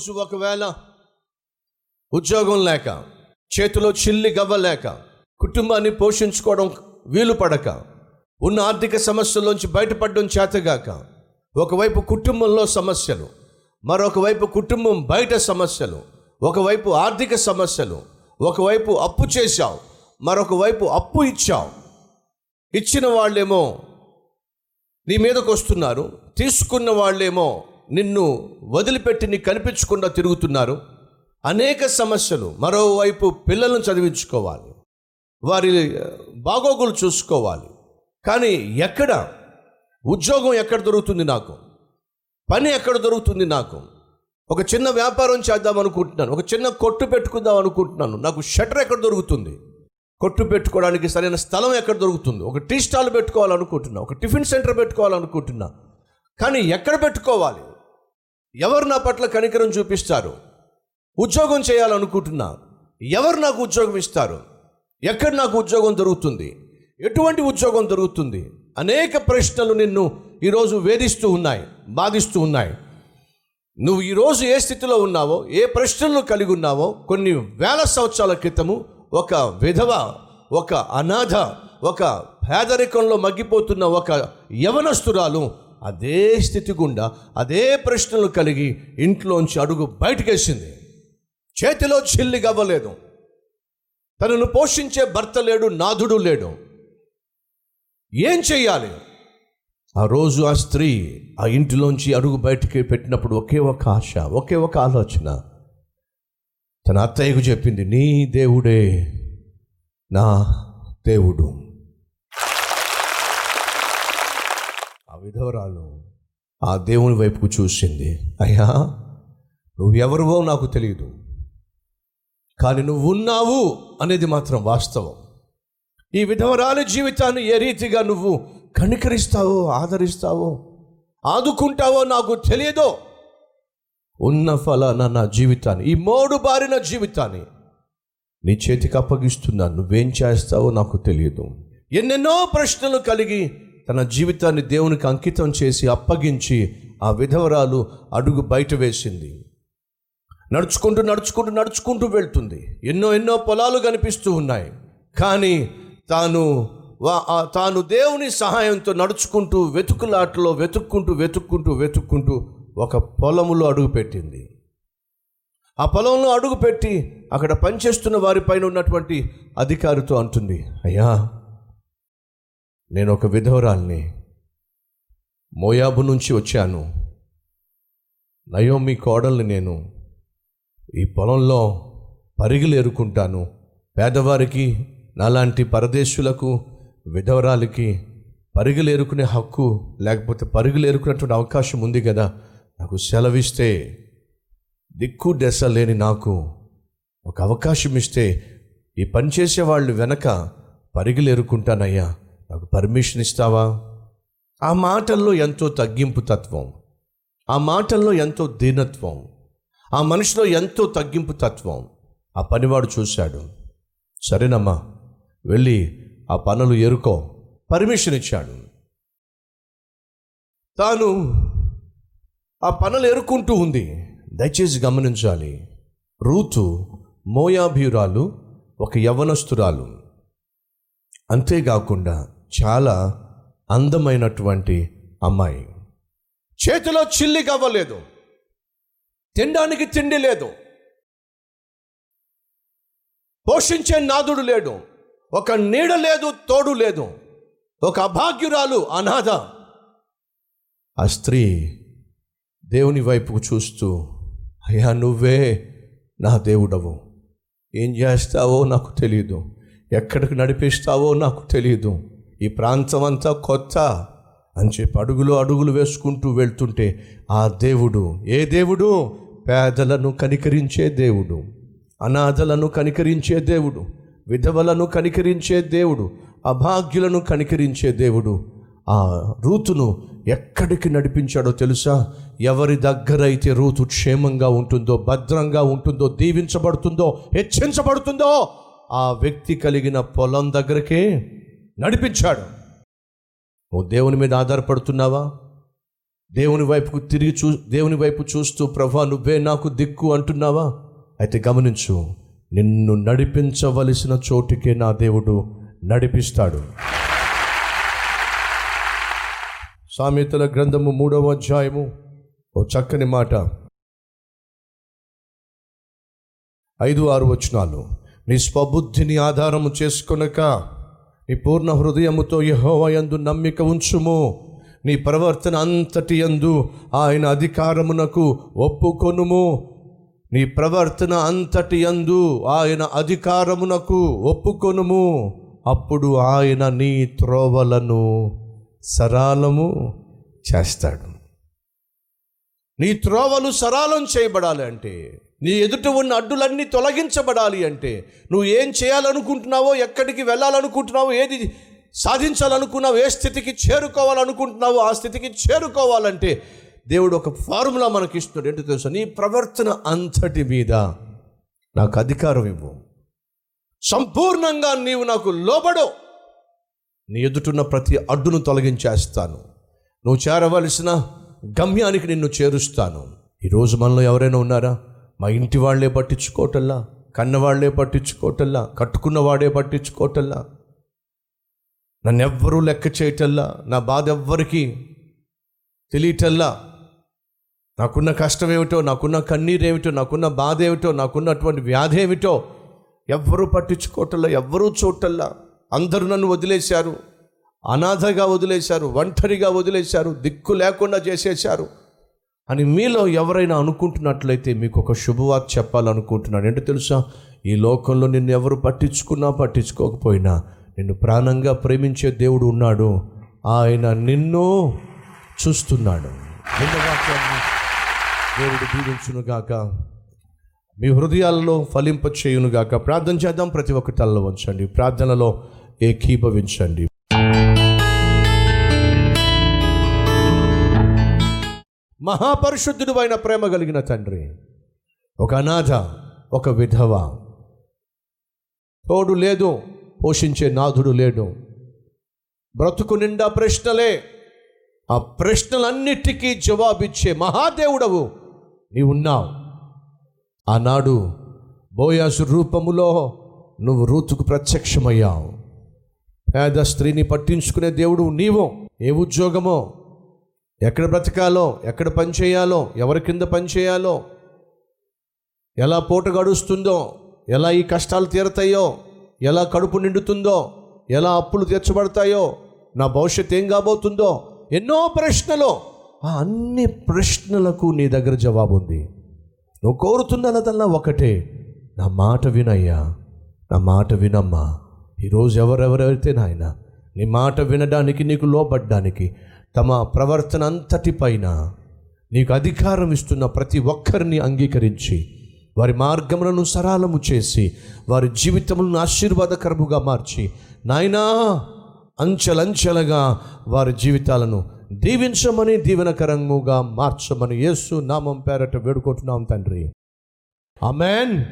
రోజు ఒకవేళ ఉద్యోగం లేక చేతిలో చిల్లి గవ్వ లేక కుటుంబాన్ని పోషించుకోవడం వీలు పడక ఉన్న ఆర్థిక సమస్యల్లోంచి బయటపడడం చేతగాక ఒకవైపు కుటుంబంలో సమస్యలు మరొకవైపు కుటుంబం బయట సమస్యలు ఒకవైపు ఆర్థిక సమస్యలు ఒకవైపు అప్పు చేశావు మరొక వైపు అప్పు ఇచ్చావు. ఇచ్చిన వాళ్ళేమో నీ మీదకు వస్తున్నారు తీసుకున్న వాళ్ళేమో నిన్ను వదిలిపెట్టి నీకు కనిపించకుండా తిరుగుతున్నారు. అనేక సమస్యలు. మరోవైపు పిల్లలను చదివించుకోవాలి. వారి బాగోగులు చూసుకోవాలి. కానీ ఎక్కడ? ఉద్యోగం ఎక్కడ దొరుకుతుంది నాకు? పని ఎక్కడ దొరుకుతుంది నాకు? ఒక చిన్న వ్యాపారం చేద్దాం అనుకుంటున్నాను. ఒక చిన్న కొట్టు పెట్టుకుందాం అనుకుంటున్నాను. నాకు షటర్ ఎక్కడ దొరుకుతుంది? కొట్టు పెట్టుకోవడానికి సరైన స్థలం ఎక్కడ దొరుకుతుంది? ఒక టీ స్టాల్ పెట్టుకోవాలనుకుంటున్నా. ఒక టిఫిన్ సెంటర్ పెట్టుకోవాలనుకుంటున్నా. కానీ ఎక్కడ పెట్టుకోవాలి? ఎవరు నా పట్ల కనికరం చూపిస్తారు? ఉద్యోగం చేయాలనుకుంటున్నా. ఎవరు నాకు ఉద్యోగం ఇస్తారు? ఎక్కడ నాకు ఉద్యోగం దొరుకుతుంది? ఎటువంటి ఉద్యోగం దొరుకుతుంది? అనేక ప్రశ్నలు నిన్ను ఈరోజు వేధిస్తూ ఉన్నాయి బాధిస్తూ ఉన్నాయి. నువ్వు ఈరోజు ఏ స్థితిలో ఉన్నావో ఏ ప్రశ్నలు కలిగి ఉన్నావో కొన్ని వేల సంవత్సరాల క్రితము ఒక విధవ ఒక అనాథ ఒక పేదరికంలో మగ్గిపోతున్న ఒక యవనస్తురాలు అదే స్థితి గుండా అదే ప్రశ్నలు కలిగి ఇంట్లోంచి అడుగు బయటకేసింది. చేతిలో చిల్లి గవ్వలేదు తనను పోషించే భర్త లేడు నాథుడు లేడు. ఏం చెయ్యాలి? ఆ రోజు ఆ స్త్రీ ఆ ఇంటిలోంచి అడుగు బయటికి పెట్టినప్పుడు ఒకే ఒక ఆశ ఒకే ఒక ఆలోచన. తన అత్తయ్యకు చెప్పింది నీ దేవుడే నా దేవుడు. విధవరాలు ఆ దేవుని వైపుకు చూసింది అయ్యా నువ్వు నాకు తెలియదు. కానీ నువ్వు ఉన్నావు అనేది మాత్రం వాస్తవం. ఈ విధవరాలి జీవితాన్ని ఏ రీతిగా నువ్వు కనికరిస్తావో ఆదరిస్తావో ఆదుకుంటావో నాకు తెలియదో ఉన్న ఫలాన నా జీవితాన్ని ఈ మోడు బారిన జీవితాన్ని నీ చేతికి అప్పగిస్తున్నాను. నువ్వేం చేస్తావో నాకు తెలియదు. ఎన్నెన్నో ప్రశ్నలు కలిగి తన జీవితాన్ని దేవునికి అంకితం చేసి అప్పగించి ఆ విధవరాలు అడుగు బయట వేసింది. నడుచుకుంటూ నడుచుకుంటూ నడుచుకుంటూ వెళ్తుంది. ఎన్నో ఎన్నో పొలాలు కనిపిస్తూ ఉన్నాయి. కానీ తాను వా- తాను దేవుని సహాయంతో నడుచుకుంటూ వెతుకులాటలో వెతుక్కుంటూ వెతుక్కుంటూ వెతుక్కుంటూ ఒక పొలములో అడుగుపెట్టింది. ఆ పొలంలో అడుగుపెట్టి అక్కడ పనిచేస్తున్న వారిపైన ఉన్నటువంటి అధికారితో అంటుంది అయ్యా నేను ఒక విధవరాల్ని మోయాబు నుంచి వచ్చాను. నయోమి కోడల్ని నేను ఈ పొలంలో పరిగిలు ఎరుకుంటాను. పేదవారికి నాలాంటి పరదేశులకు విధవరాలకి పరిగెలు హక్కు లేకపోతే పరుగులు ఏరుకునేటువంటి అవకాశం ఉంది కదా నాకు సెలవిస్తే దిక్కు దెస లేని నాకు ఒక అవకాశం ఇస్తే ఈ పని చేసే వాళ్ళు వెనక పరిగెలు ఏరుకుంటానయ్యా నాకు పర్మిషన్ ఇస్తావా? ఆ మాటల్లో ఎంతో తగ్గింపు తత్వం. ఆ మాటల్లో ఎంతో దీనత్వం. ఆ మనిషిలో ఎంతో తగ్గింపు తత్వం. ఆ పనివాడు చూశాడు. సరేనమ్మా వెళ్ళి ఆ పనులు ఎరుకో పర్మిషన్ ఇచ్చాడు. తాను ఆ పనులు ఎరుకుంటూ ఉంది. దయచేసి గమనించాలి. రూతు మోయాభీరాలు ఒక యవనస్తురాలు. అంతేకాకుండా చాలా అందమైనటువంటి అమ్మాయి. చేతిలో చిల్లి కవ్వలేదు తినడానికి తిండి లేదు. పోషించే నాదుడు లేడు. ఒక నీడ లేదు తోడు లేదు. ఒక అభాగ్యురాలు అనాథ. ఆ స్త్రీ దేవుని వైపుకు చూస్తూ అయ్యా నువ్వే నా దేవుడవు. ఏం చేస్తావో నాకు తెలియదు ఎక్కడికి నడిపిస్తావో నాకు తెలియదు ఈ ప్రాంతం అంతా కొత్త అని చెప్పి అడుగులు అడుగులు వేసుకుంటూ వెళ్తుంటే ఆ దేవుడు ఏ దేవుడు? పేదలను కనికరించే దేవుడు అనాథలను కనికరించే దేవుడు విధవలను కనికరించే దేవుడు అభాగ్యులను కనికరించే దేవుడు. ఆ రూతును ఎక్కడికి నడిపించాడో తెలుసా? ఎవరి దగ్గర అయితే రూతు క్షేమంగా ఉంటుందో భద్రంగా ఉంటుందో దీవించబడుతుందో హెచ్చించబడుతుందో ఆ వ్యక్తి కలిగిన పొలం దగ్గరకే నడిపించాడు. నువ్వు దేవుని మీద ఆధారపడుతున్నావా? దేవుని వైపుకు తిరిగి చూ దేవుని వైపు చూస్తూ ప్రభా నువ్వే నాకు దిక్కు అంటున్నావా? అయితే గమనించు నిన్ను నడిపించవలసిన చోటికే నా దేవుడు నడిపిస్తాడు. సామెతల గ్రంథము మూడవ అధ్యాయము. ఓ చక్కని మాట. ఐదు ఆరు వచనాలు. నీ స్వబుద్ధిని ఆధారము చేసుకొనక నీ పూర్ణ హృదయముతో యహోవయందు నమ్మిక ఉంచుము. నీ ప్రవర్తన అంతటి యందు ఆయన అధికారమునకు ఒప్పుకొనుము. నీ ప్రవర్తన అంతటి యందు ఆయన అధికారమునకు ఒప్పుకొనుము. అప్పుడు ఆయన నీ త్రోవలను సరాలము చేస్తాడు. నీ త్రోవలు సరాలం చేయబడాలి అంటే నీ ఎదుట ఉన్న అడ్డులన్నీ తొలగించబడాలి అంటే నువ్వు ఏం చేయాలనుకుంటున్నావో ఎక్కడికి వెళ్ళాలనుకుంటున్నావో ఏది సాధించాలనుకున్నావు ఏ స్థితికి చేరుకోవాలనుకుంటున్నావో ఆ స్థితికి చేరుకోవాలంటే దేవుడు ఒక ఫార్ములా మనకి ఇస్తున్నాడు ఏంటో తెలుసు? నీ ప్రవర్తన అంతటి మీద నాకు అధికారం ఇవ్వు. సంపూర్ణంగా నీవు నాకు లోబడు నీ ఎదుటున్న ప్రతి అడ్డును తొలగించేస్తాను. నువ్వు చేరవలసిన గమ్యానికి నిన్ను చేరుస్తాను. ఈరోజు మనలో ఎవరైనా ఉన్నారా? మా ఇంటి వాళ్ళే పట్టించుకోవటల్లా కన్నవాళ్ళే పట్టించుకోవటల్లా కట్టుకున్నవాడే పట్టించుకోవటల్లా నన్నెవ్వరూ లెక్క చేయటల్లా నా బాధ ఎవ్వరికి తెలియటల్లా నాకున్న కష్టం ఏమిటో నాకున్న కన్నీరేమిటో నాకున్న బాధ ఏమిటో నాకున్నటువంటి వ్యాధి ఏమిటో ఎవ్వరూ పట్టించుకోవటల్లా ఎవ్వరూ చూడటల్లా అందరూ నన్ను వదిలేశారు. అనాథగా వదిలేశారు ఒంటరిగా వదిలేశారు దిక్కు లేకుండా చేసేశారు. అని మీలో ఎవరైనా అనుకుంటున్నట్లయితే మీకు ఒక శుభవార్త చెప్పాలనుకుంటున్నాను. ఏంటో తెలుసా? ఈ లోకంలో నిన్ను ఎవరు పట్టించుకున్నా పట్టించుకోకపోయినా నిన్ను ప్రాణంగా ప్రేమించే దేవుడు ఉన్నాడు. ఆయన నిన్ను చూస్తున్నాడు. దేవుడు దీవించునుగాక. మీ హృదయాలలో ఫలింప చేయునుగాక ప్రార్థన చేద్దాం. ప్రతి ఒక్క తలలో ఉంచండి. ప్రార్థనలో ఏకీభవించండి. మహాపరిశుద్ధుడు అయిన ప్రేమ కలిగిన తండ్రి ఒక అనాథ ఒక విధవ. తోడు లేదు పోషించే నాథుడు లేడు. బ్రతుకు నిండా ప్రశ్నలే ఆ ప్రశ్నలన్నిటికీ జవాబిచ్చే మహాదేవుడవు నీవున్నావు. ఆనాడు బోయాసు రూపములో నువ్వు రూతుకు ప్రత్యక్షమయ్యావు. పేద స్త్రీని పట్టించుకునే దేవుడు నీవు. ఏ ఉద్యోగమో ఎక్కడ బ్రతకాలో ఎక్కడ పని చేయాలో ఎవరి కింద పని చేయాలో ఎలా పూట గడుస్తుందో ఎలా ఈ కష్టాలు తీరతాయో ఎలా కడుపు నిండుతుందో ఎలా అప్పులు తీర్చబడతాయో నా భవిష్యత్ ఏం కాబోతుందో ఎన్నో ప్రశ్నలు. ఆ అన్ని ప్రశ్నలకు నీ దగ్గర జవాబు ఉంది. నువ్వు కోరుతున్నదల్లా ఒకటే నా మాట వినయ్యా నా మాట వినమ్మా. ఈరోజు ఎవరెవరైతే నాయన నీ మాట వినడానికి నీకు లోపడ్డానికి తమ ప్రవర్తన అంతటి పైన నీకు అధికారం ఇస్తున్న ప్రతి ఒక్కరిని అంగీకరించి వారి మార్గములను సరళము చేసి వారి జీవితములను ఆశీర్వాదకరముగా మార్చి నాయనా అంచెలంచెలుగా వారి జీవితాలను దీవించమని దీవెనకరముగా మార్చమని యేసు నామం పేరట వేడుకుంటున్నాం తండ్రి. అమెన్